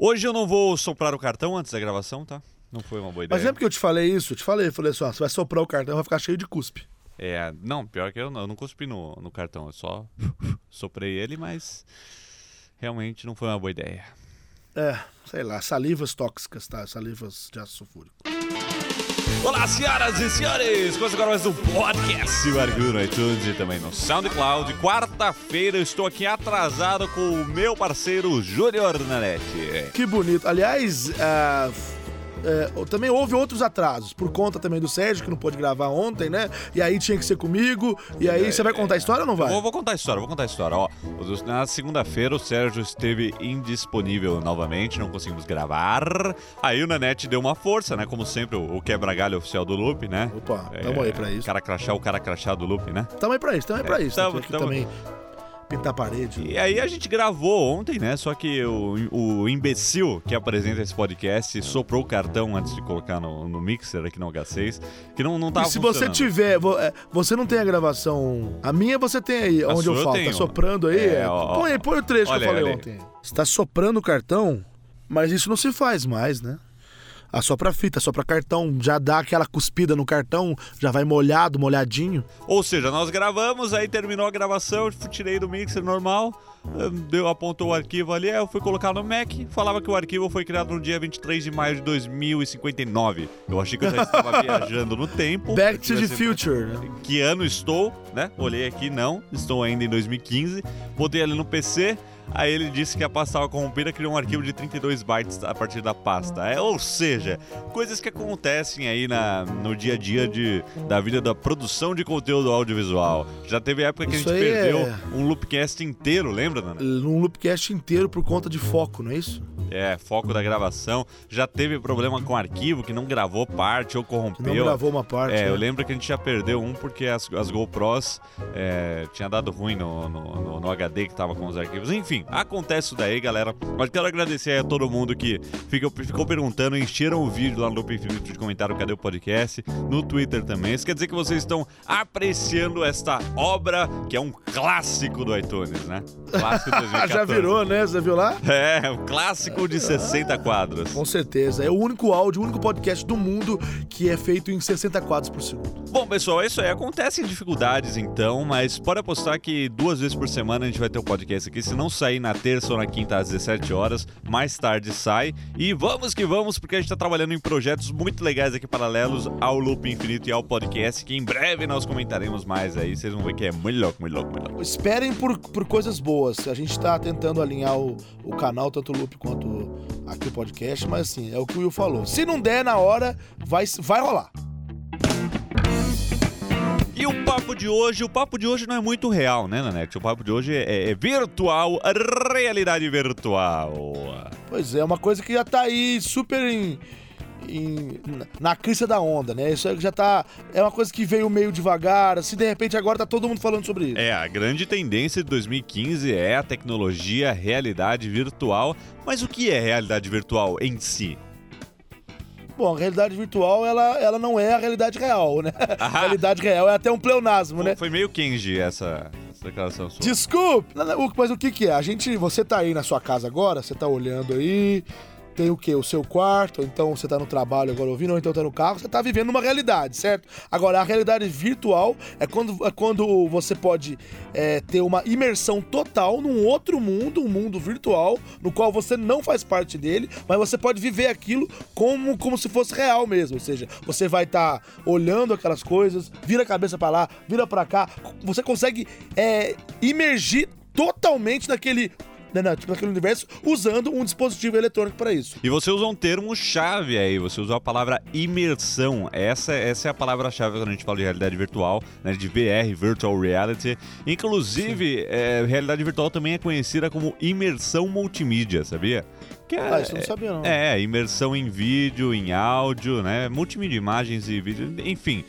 Hoje eu não vou soprar o cartão antes da gravação, tá? Não foi uma boa ideia. Mas lembra que eu te falei isso? Eu te falei, eu falei assim, ó, você vai soprar o cartão, vai ficar cheio de cuspe. É, não, pior que eu não, eu não cuspi no, no cartão, eu só soprei ele, mas realmente não foi uma boa ideia. É, sei lá, salivas tóxicas, tá? Salivas de ácido sulfúrico. Olá, senhoras e senhores! Começa agora mais um podcast Arquivo no iTunes e também no SoundCloud. Quarta-feira estou aqui atrasado com o meu parceiro Júnior Nanete. Que bonito. Aliás, é, é, também houve outros atrasos, por conta também do Sérgio, que não pôde gravar ontem, né? E aí tinha que ser comigo. E aí, você vai contar a história ou não vai? Vou, vou contar a história, vou contar a história. Ó, na segunda-feira o Sérgio esteve indisponível novamente, não conseguimos gravar. Aí o Nanete deu uma força, né? Como sempre, o quebra-galho oficial do Loop, né? Opa, tamo aí pra isso. O cara crachá, o cara crachá do Loop, né? Tamo aí pra isso, tamo aí pra É, isso. tamo- Tô aqui tamo- também pintar a parede. E aí a gente gravou ontem, né? Só que o, o imbecil que apresenta esse podcast soprou o cartão antes de colocar no, no mixer aqui no H6, que não, não E tava se você tiver, vo- é, você não tem a gravação. A minha você tem aí, A onde eu falo. Tá soprando aí? É, é. ó, põe põe o trecho Olha que eu falei ontem. Você tá soprando o cartão, mas isso não se faz mais, né? A sopra fita, sopra cartão, já dá aquela cuspida no cartão, já vai molhado, molhadinho. Ou seja, nós gravamos, aí terminou a gravação, tirei do mixer normal, eh, deu, apontou o arquivo ali, aí eu fui colocar no Mac, falava que o arquivo foi criado no dia 23 de maio de 2059. Eu achei que eu já estava viajando no tempo. Back to the future, né? que ano estou, né? Olhei aqui, não, estou ainda em 2015. Botei ali no PC, aí ele disse que a pasta estava corrompida, criou um arquivo de 32 bytes a partir da pasta. É, ou seja, coisas que acontecem aí na, no dia a dia de, da vida da produção de conteúdo audiovisual. Já teve época que Isso a gente perdeu é- um loopcast inteiro, lembra, Nana? Num loopcast inteiro por conta de foco, não é isso? É, foco da gravação. Já teve problema com arquivo que não gravou parte ou Que não corrompeu. gravou uma parte. É, né? eu lembro que a gente já perdeu um porque as, as GoPros é, tinha dado ruim no, no, no- no HD que tava com os arquivos. Enfim, acontece isso daí, galera. Mas quero agradecer a todo mundo que ficou, ficou perguntando, encheram o vídeo lá no Loop Infinito de comentário Cadê o Podcast? No Twitter também. Isso quer dizer que vocês estão apreciando esta obra que é um clássico do iTunes, né? Clássico de Ah, 2014. já virou, né? Você viu lá? É, um clássico de 60 quadros. Com certeza. É o único áudio, o único podcast do mundo que é feito em 60 quadros por segundo. Bom, pessoal, é isso aí. Acontecem dificuldades então, mas pode apostar que duas vezes por semana a gente vai ter o podcast aqui. Se não sair na terça ou na quinta às 17 horas, mais tarde sai. E vamos que vamos, porque a gente tá trabalhando em projetos muito legais aqui paralelos ao Loop Infinito e ao podcast, que em breve nós comentaremos mais aí. Vocês vão ver que é muito louco, muito louco, muito louco. Esperem por, por coisas boas. A gente tá tentando alinhar o, o canal, tanto o Loop quanto aqui o podcast, mas assim, é o que o Will falou. Se não der na hora, vai, vai rolar. E o papo de hoje, o papo de hoje não é muito real, né, Nanete? O papo de hoje é, é virtual, realidade virtual. Pois é, uma coisa que já tá aí super em. em- na crista da onda, né? Isso já tá. É uma coisa que veio meio devagar, assim, de repente agora tá todo mundo falando sobre isso. É, a grande tendência de 2015 é a tecnologia, realidade virtual. Mas o que é realidade virtual em si? Bom, a realidade virtual, ela, ela não é a realidade real, né? A realidade real é até um pleonasmo, né? Foi meio Kenji essa, essa declaração sua. Desculpe! Mas o que que é? A gente, você tá aí na sua casa agora, você tá olhando aí, tem o quê? O seu quarto, então você tá no trabalho agora ouvindo, ou então tá no carro, você tá vivendo uma realidade, certo? Agora, a realidade virtual é quando, é quando você pode é, ter uma imersão total num outro mundo, um mundo virtual, no qual você não faz parte dele, mas você pode viver aquilo como, como se fosse real mesmo. Ou seja, você vai estar olhando aquelas coisas, vira a cabeça pra lá, vira pra cá, você consegue é, imergir totalmente naquele, né, na- tipo, naquele universo usando um dispositivo eletrônico para isso. E você usa um termo chave aí, você usou a palavra imersão. Essa, essa é a palavra-chave quando a gente fala de realidade virtual, né, de VR, Virtual Reality. Inclusive, é, realidade virtual também é conhecida como imersão multimídia, sabia? Que é, Ah, isso não sabia não. É, imersão em vídeo, em áudio, né? Multimídia, imagens e vídeo, enfim.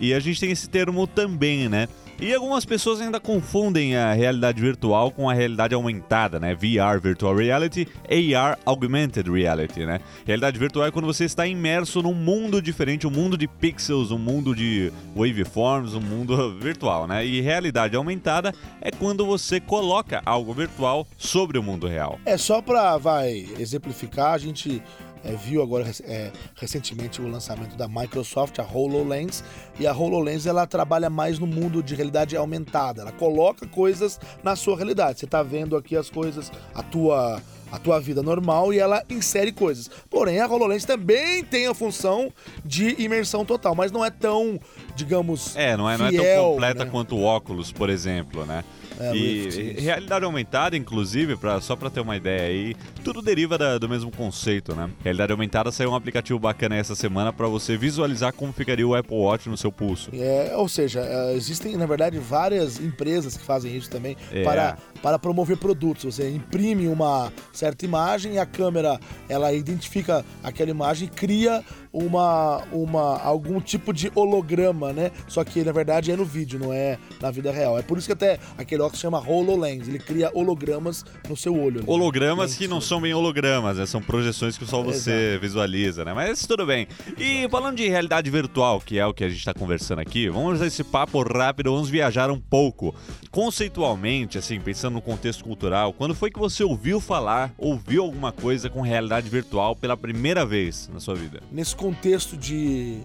E a gente tem esse termo também, né? E algumas pessoas ainda confundem a realidade virtual com a realidade aumentada, né? VR, Virtual Reality, AR, Augmented Reality, né? Realidade virtual é quando você está imerso num mundo diferente, um mundo de pixels, um mundo de waveforms, um mundo virtual, né? E realidade aumentada é quando você coloca algo virtual sobre o mundo real. É só pra, vai, exemplificar, a gente é, viu agora é, recentemente o lançamento da Microsoft, a HoloLens, e a HoloLens ela trabalha mais no mundo de realidade aumentada. Ela coloca coisas na sua realidade. Você está vendo aqui as coisas, a tua a tua vida normal e ela insere coisas. Porém, a HoloLens também tem a função de imersão total, mas não é tão, digamos, É, não é, não é tão completa né? quanto o óculos, por exemplo, né? É, e realidade aumentada, inclusive, pra, só para ter uma ideia aí, tudo deriva da, do mesmo conceito, né? Realidade aumentada saiu um aplicativo bacana essa semana para você visualizar como ficaria o Apple Watch no seu pulso. É, ou seja, é, existem, na verdade, várias empresas que fazem isso também é. para, para promover produtos. Você imprime uma certa imagem e a câmera ela identifica aquela imagem e cria uma, uma algum tipo de holograma, né? Só que na verdade é no vídeo, não é na vida real. É por isso que até aquele óculos chama HoloLens, ele cria hologramas no seu olho. Hologramas que não são bem hologramas, né? São projeções que só você Exato. visualiza, né? Mas tudo bem. E falando de realidade virtual, que é o que a gente está conversando aqui, vamos usar esse papo rápido, vamos viajar um pouco. Conceitualmente, assim, pensando no contexto cultural, quando foi que você ouviu falar, ouviu alguma coisa com realidade virtual pela primeira vez na sua vida? Nesse contexto de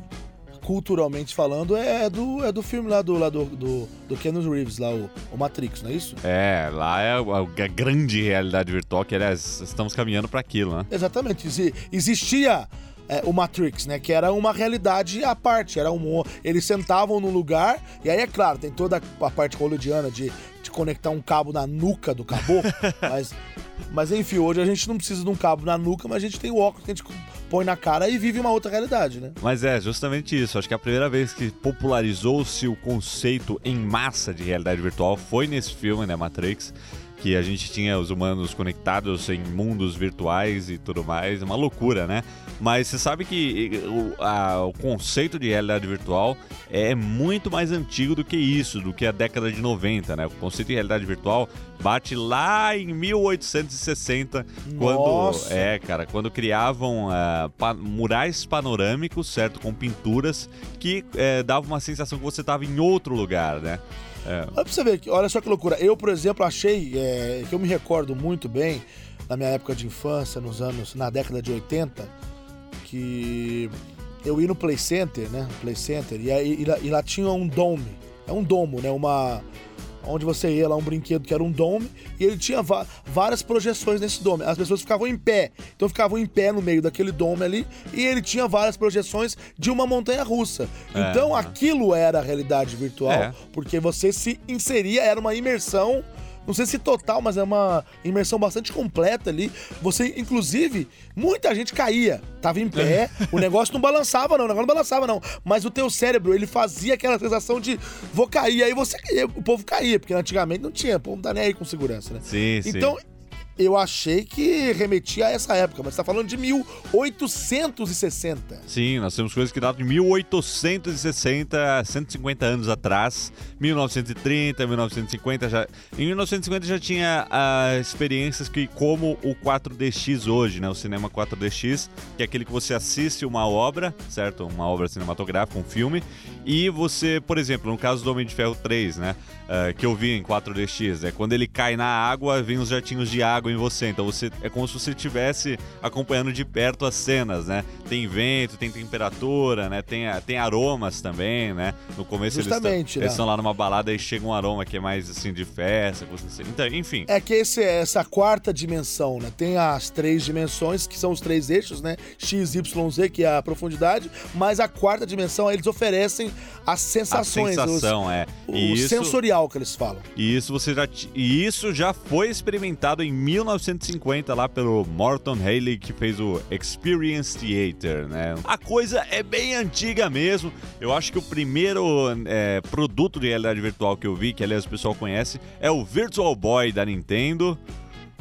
culturalmente falando, é do, é do filme lá do, lá do, do, do Keanu Reeves, lá, o, o Matrix, não é isso? É, lá é a, a grande realidade virtual, que aliás, estamos caminhando para aquilo, né? Exatamente. Existia é, o Matrix, né? Que era uma realidade à parte. Era um, eles sentavam num lugar, e aí é claro, tem toda a parte hollywoodiana de, de conectar um cabo na nuca do caboclo, mas, mas enfim, hoje a gente não precisa de um cabo na nuca, mas a gente tem o óculos que a gente põe na cara e vive uma outra realidade, né? Mas é, justamente isso. Acho que a primeira vez que popularizou-se o conceito em massa de realidade virtual foi nesse filme, né, Matrix que a gente tinha os humanos conectados em mundos virtuais e tudo mais, uma loucura, né? Mas você sabe que o, a, o conceito de realidade virtual é muito mais antigo do que isso, do que a década de 90, né? O conceito de realidade virtual bate lá em 1860, Nossa. quando é, cara, quando criavam uh, pa murais panorâmicos, certo, com pinturas que uh, davam uma sensação que você estava em outro lugar, né? É. Olha pra você ver, olha só que loucura. Eu, por exemplo, achei é, que eu me recordo muito bem, na minha época de infância, nos anos, na década de 80, que eu ia no Play Center, né? Play Center, e, aí, e, lá, e lá tinha um dome. É um domo, né? Uma onde você ia lá um brinquedo que era um dome e ele tinha várias projeções nesse dome. As pessoas ficavam em pé, então ficavam em pé no meio daquele dome ali e ele tinha várias projeções de uma montanha russa. É. Então aquilo era a realidade virtual, é. porque você se inseria, era uma imersão não sei se total, mas é uma imersão bastante completa ali. Você, inclusive, muita gente caía. Tava em pé, o negócio não balançava, não. O negócio não balançava, não. Mas o teu cérebro, ele fazia aquela sensação de vou cair. Aí você o povo caía, porque antigamente não tinha, o povo não tá nem aí com segurança, né? Sim, então, sim eu achei que remetia a essa época, mas você tá falando de 1860. Sim, nós temos coisas que datam de 1860, 150 anos atrás, 1930, 1950 já. Em 1950 já tinha uh, experiências que como o 4DX hoje, né, o cinema 4DX, que é aquele que você assiste uma obra, certo? Uma obra cinematográfica, um filme, e você, por exemplo, no caso do Homem de Ferro 3, né, uh, que eu vi em 4DX, é quando ele cai na água, vem os jatinhos de água em você. Então você é como se você estivesse acompanhando de perto as cenas, né? Tem vento, tem temperatura, né? Tem, tem aromas também, né? No começo Justamente, eles estão né? lá numa balada e chega um aroma que é mais assim de festa, assim. Então, enfim. É que esse, essa quarta dimensão, né? Tem as três dimensões, que são os três eixos, né? X, Y, Z, que é a profundidade, mas a quarta dimensão eles oferecem as sensações. A sensação, os, é. O isso, sensorial que eles falam. E isso você já. E isso já foi experimentado em 1950 lá pelo Morton Haley que fez o Experience Theater, né? A coisa é bem antiga mesmo. Eu acho que o primeiro é, produto de realidade virtual que eu vi, que aliás o pessoal conhece, é o Virtual Boy da Nintendo.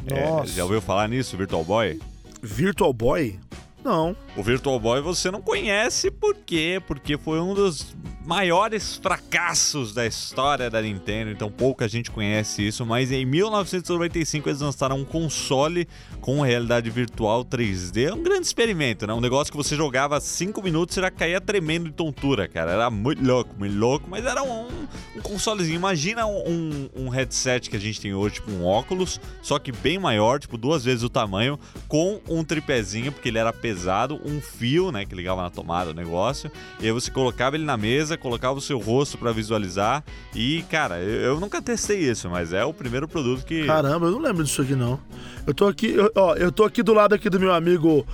É, já ouviu falar nisso, Virtual Boy? Virtual Boy? Não. O Virtual Boy você não conhece por quê? Porque foi um dos maiores fracassos da história da Nintendo, então pouca gente conhece isso, mas em 1995 eles lançaram um console com realidade virtual 3D. É um grande experimento, né? Um negócio que você jogava 5 minutos e já caía tremendo de tontura, cara. Era muito louco, muito louco, mas era um, um consolezinho. Imagina um, um, headset que a gente tem hoje, tipo um óculos, só que bem maior, tipo duas vezes o tamanho, com um tripézinho, porque ele era pesado, um fio, né, que ligava na tomada do negócio, e aí você colocava ele na mesa, colocava o seu rosto para visualizar, e, cara, eu, eu, nunca testei isso, mas é o primeiro produto que... Caramba, eu não lembro disso aqui, não. Eu tô aqui, eu, ó, eu tô aqui do lado aqui do meu amigo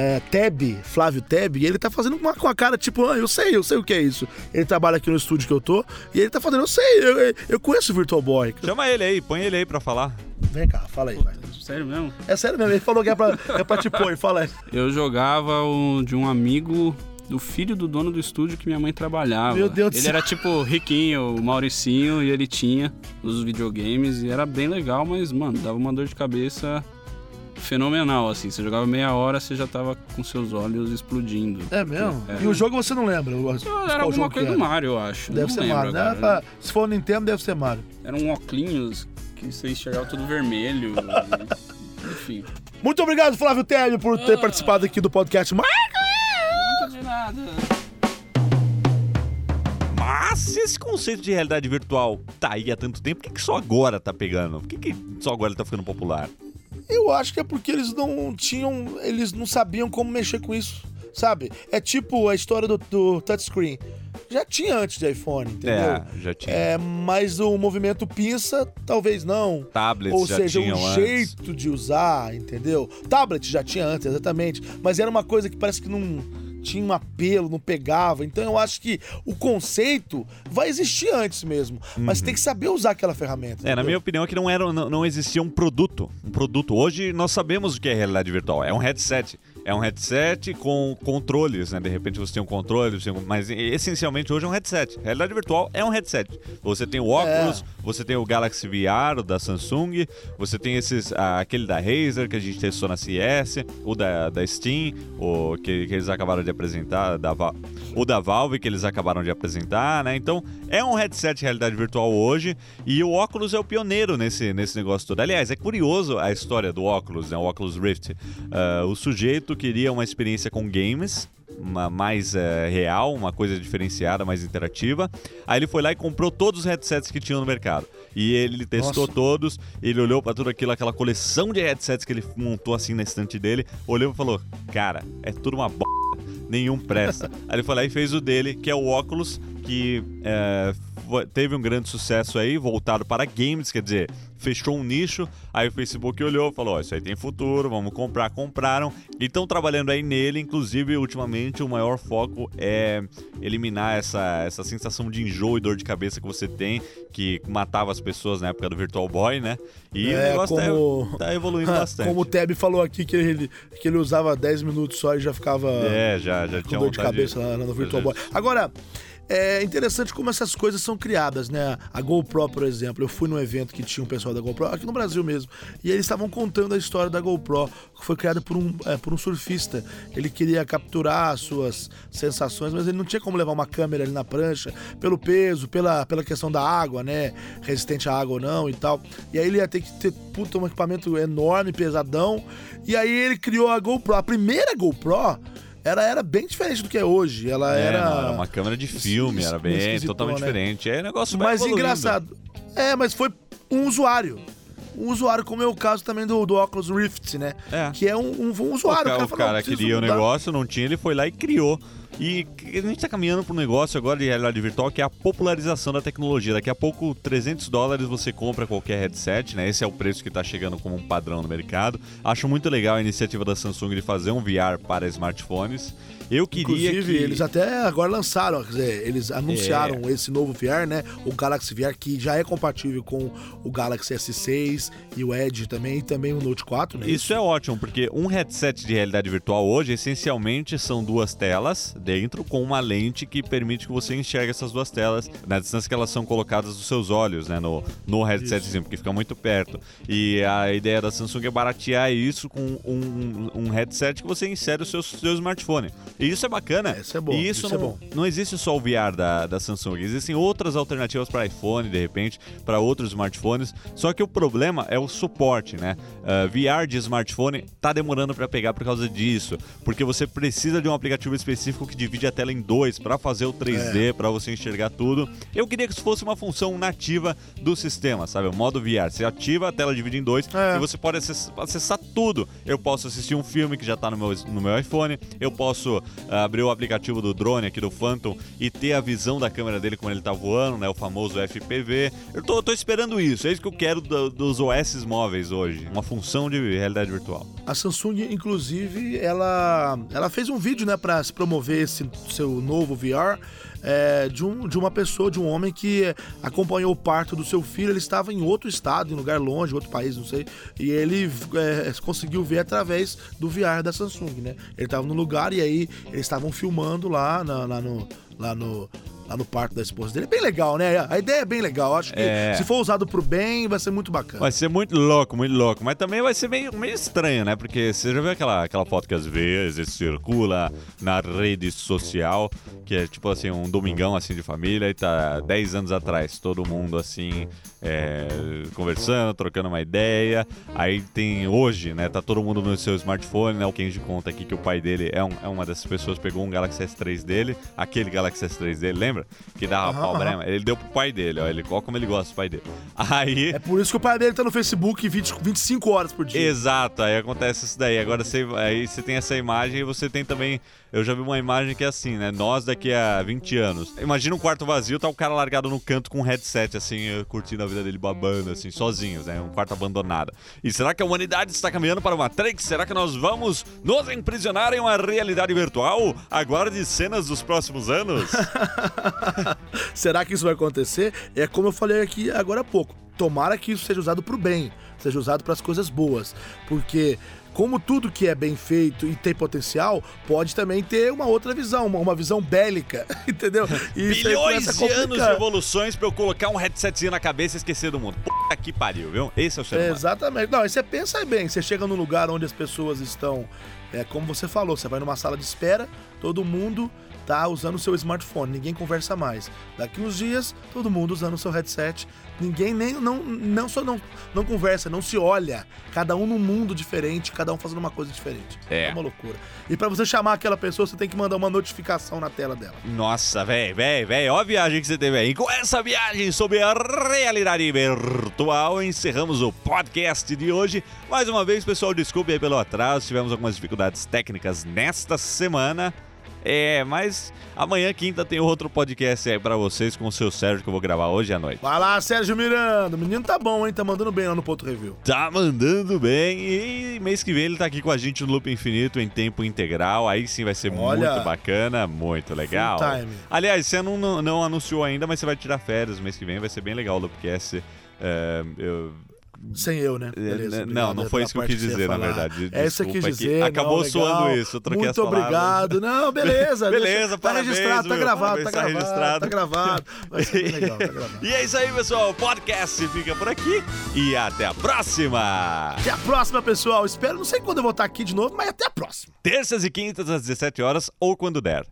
é, Teb, Flávio Teb, e ele tá fazendo uma, com a cara tipo, ah, eu sei, eu sei o que é isso. Ele trabalha aqui no estúdio que eu tô, e ele tá fazendo, eu sei, eu, eu conheço o Virtual Boy. Chama ele aí, põe ele aí pra falar. Vem cá, fala aí, vai. Sério mesmo? É sério mesmo, ele falou que é pra, é pra te pôr, fala aí. Eu jogava o, de um amigo do filho do dono do estúdio que minha mãe trabalhava. Meu Deus do Ele era tipo riquinho, o Mauricinho, e ele tinha os videogames e era bem legal, mas, mano, dava uma dor de cabeça fenomenal, assim. Você jogava meia hora, você já tava com seus olhos explodindo. É mesmo? É. E o jogo você não lembra? era alguma coisa do Mario, eu acho. Deve não ser Mario, né? Se for Nintendo, deve ser Mario. Era um óculos que você enxergava tudo vermelho. enfim. Muito obrigado, Flávio Télio, por ter ah. participado aqui do podcast. Marca! Muito de nada. Mas esse conceito de realidade virtual tá aí há tanto tempo, por que, que só agora tá pegando? Por que, que só agora ele tá ficando popular? Eu acho que é porque eles não tinham. Eles não sabiam como mexer com isso. Sabe? É tipo a história do, do touchscreen. Já tinha antes de iPhone, entendeu? É, já tinha. É, mas o movimento pinça, talvez não. Tablets Ou já seja, um antes. jeito de usar, entendeu? Tablet já tinha antes, exatamente. Mas era uma coisa que parece que não tinha um apelo, não pegava. Então eu acho que o conceito vai existir antes mesmo, mas uhum. tem que saber usar aquela ferramenta. É, entendeu? na minha opinião, é que não era, não, não existia um produto, um produto. Hoje nós sabemos o que é realidade virtual, é um headset. É um headset com controles, né? De repente você tem um controle, mas essencialmente hoje é um headset. Realidade virtual é um headset. Você tem o óculos, é. você tem o Galaxy VR o da Samsung, você tem esses, ah, aquele da Razer que a gente testou na CS, o da, da Steam, o que, que eles acabaram de apresentar, da, o da Valve que eles acabaram de apresentar, né? Então é um headset de realidade virtual hoje e o óculos é o pioneiro nesse, nesse negócio todo. Aliás, é curioso a história do óculos, né? O óculos Rift. Uh, o sujeito queria uma experiência com games, uma mais é, real, uma coisa diferenciada, mais interativa. Aí ele foi lá e comprou todos os headsets que tinham no mercado. E ele testou Nossa. todos, ele olhou para tudo aquilo, aquela coleção de headsets que ele montou assim na estante dele, olhou e falou: Cara, é tudo uma b nenhum presta. Aí ele foi lá e fez o dele, que é o óculos, que é, teve um grande sucesso aí, voltado para games, quer dizer, fechou um nicho, aí o Facebook olhou, falou, oh, isso aí tem futuro, vamos comprar, compraram, e estão trabalhando aí nele, inclusive, ultimamente, o maior foco é eliminar essa, essa sensação de enjoo e dor de cabeça que você tem, que matava as pessoas na época do Virtual Boy, né? E é, o negócio tá como... tá, tá evoluindo bastante. Como o Teb falou aqui, que ele, que ele usava 10 minutos só e já ficava é, já, já com tinha dor de cabeça de... lá no Virtual Boy. Agora... É interessante como essas coisas são criadas, né? A GoPro, por exemplo, eu fui num evento que tinha um pessoal da GoPro, aqui no Brasil mesmo, e eles estavam contando a história da GoPro, que foi criada por um, é, por um surfista. Ele queria capturar as suas sensações, mas ele não tinha como levar uma câmera ali na prancha, pelo peso, pela, pela questão da água, né? Resistente à água ou não e tal. E aí ele ia ter que ter, puta, um equipamento enorme, pesadão. E aí ele criou a GoPro. A primeira GoPro era, era bem diferente do que é hoje. Ela é, era. Não, era uma câmera de filme, era bem totalmente né? diferente. É negócio mais engraçado. É, mas foi um usuário. Um usuário, como é o caso também do, do Oculus Rift, né? É. Que é um, um, um usuário. O cara, o cara queria o negócio, não tinha, ele foi lá e criou. E a gente está caminhando para um negócio agora de realidade virtual que é a popularização da tecnologia. Daqui a pouco, 300 dólares você compra qualquer headset, né? Esse é o preço que está chegando como um padrão no mercado. Acho muito legal a iniciativa da Samsung de fazer um VR para smartphones. Eu queria Inclusive, que... eles até agora lançaram, quer dizer, eles anunciaram é. esse novo VR, né? O Galaxy VR, que já é compatível com o Galaxy S6. 3 e o Edge também, e também o Note 4, né? Isso é ótimo, porque um headset de realidade virtual hoje, essencialmente, são duas telas dentro com uma lente que permite que você enxergue essas duas telas na distância que elas são colocadas dos seus olhos, né? No, no headsetzinho, porque fica muito perto. E a ideia da Samsung é baratear isso com um, um headset que você insere o seu, seu smartphone. E isso é bacana. Isso é bom, E isso, isso é não, bom. não existe só o VR da, da Samsung, existem outras alternativas para iPhone, de repente, para outros smartphones. Só que o problema é o suporte, né? Ah, VR de smartphone tá demorando para pegar por causa disso, porque você precisa de um aplicativo específico que divide a tela em dois para fazer o 3D, para você enxergar tudo. Eu queria que isso fosse uma função nativa do sistema, sabe? O modo VR. Você ativa, a tela divide em dois É. e você pode acess- acessar tudo. Eu posso assistir um filme que já tá no meu, no meu iPhone, eu posso ah, abrir o aplicativo do drone aqui do Phantom e ter a visão da câmera dele quando ele tá voando, né? O famoso FPV. Eu tô, tô esperando isso, é isso que eu quero do- dos OS móveis hoje. Uma função de realidade virtual. A Samsung, inclusive, ela, ela fez um vídeo, né, para se promover esse seu novo VR. é, de, um, de uma pessoa, de um homem que acompanhou o parto do seu filho. Ele estava em outro estado, em lugar longe, outro país, não sei. E ele é, conseguiu ver através do VR da Samsung, né? Ele estava no lugar e aí eles estavam filmando lá, na- no. Lá no Lá no parto da esposa dele. É bem legal, né? A ideia é bem legal. Acho que É. se for usado pro bem, vai ser muito bacana. Vai ser muito louco, muito louco. Mas também vai ser meio, meio estranho, né? Porque você já viu aquela, aquela foto que às vezes circula na rede social, que é tipo assim, um domingão assim de família e tá 10 anos atrás, todo mundo assim, é, conversando, trocando uma ideia. Aí tem hoje, né? Tá todo mundo no seu smartphone, né? O Kenji conta aqui que o pai dele é, um- é uma dessas pessoas, pegou um Galaxy S3 dele, aquele Galaxy S3 dele, lembra? Que dava pau aham. brema. Ele deu pro pai dele, ó. Ele, ó como ele gosta do pai dele. Aí. É por isso que o pai dele tá no Facebook 20, 25 horas por dia. Exato, aí acontece isso daí. Agora você, aí você tem essa imagem e você tem também. Eu já vi uma imagem que é assim, né? Nós daqui a 20 anos. Imagina um quarto vazio, tá o cara largado no canto com um headset, assim, curtindo a vida dele babando, assim, sozinhos, né? Um quarto abandonado. E será que a humanidade está caminhando para uma Matrix? Será que nós vamos nos imprisionar em uma realidade virtual? Aguarde cenas dos próximos anos. Será que isso vai acontecer? É como eu falei aqui agora há pouco. Tomara que isso seja usado pro bem, seja usado para as coisas boas, porque como tudo que é bem feito e tem potencial, pode também ter uma outra visão, uma, uma visão bélica, entendeu? E Bilhões de anos de evoluções pra eu colocar um headsetzinho na cabeça e esquecer do mundo. Puta que pariu, viu? Esse é o ser humano. Exatamente. Não, e você pensa bem, você chega num lugar onde as pessoas estão, é como você falou, você vai numa sala de espera, todo mundo tá usando o seu smartphone, ninguém conversa mais. Daqui uns dias, todo mundo usando o seu headset, ninguém nem não, não só não, não conversa, não se olha, cada um num mundo diferente, cada um fazendo uma coisa diferente. É. uma loucura. E pra você chamar aquela pessoa, você tem que mandar uma notificação na tela dela. Nossa, velho, velho, velho, ó a viagem que você teve aí. Com essa viagem sobre a realidade virtual, encerramos o podcast de hoje. Mais uma vez, pessoal, desculpe aí pelo atraso, tivemos algumas dificuldades técnicas nesta semana. É, mas amanhã, quinta, tem outro podcast aí pra vocês com o seu Sérgio que eu vou gravar hoje à noite. Vai lá, Sérgio Miranda, o menino tá bom, hein? Tá mandando bem lá no Ponto Review. Tá mandando bem e mês que vem ele tá aqui com a gente no Loop Infinito em tempo integral. Aí sim vai ser Olha. muito bacana, muito legal. Time. Aliás, você não, não, não anunciou ainda, mas você vai tirar férias mês que vem, vai ser bem legal o Loopcast. É, eu- Sem eu, né? é, Beleza, não, obrigado não aí foi isso que eu quis dizer, na verdade. É isso que eu Desculpa quis que dizer. acabou não, soando isso, eu troquei Muito obrigado. Não, beleza. Beleza, Tá parabéns, registrado, tá gravado, tá Parabéns, tá gravado. registrado. Tá gravado. Bem legal, tá gravado. E é isso aí, pessoal. O podcast fica por aqui e até a próxima. Até a próxima, pessoal. Espero, não sei quando eu vou estar aqui de novo, mas até a próxima. Terças e quintas às 17 horas ou quando der.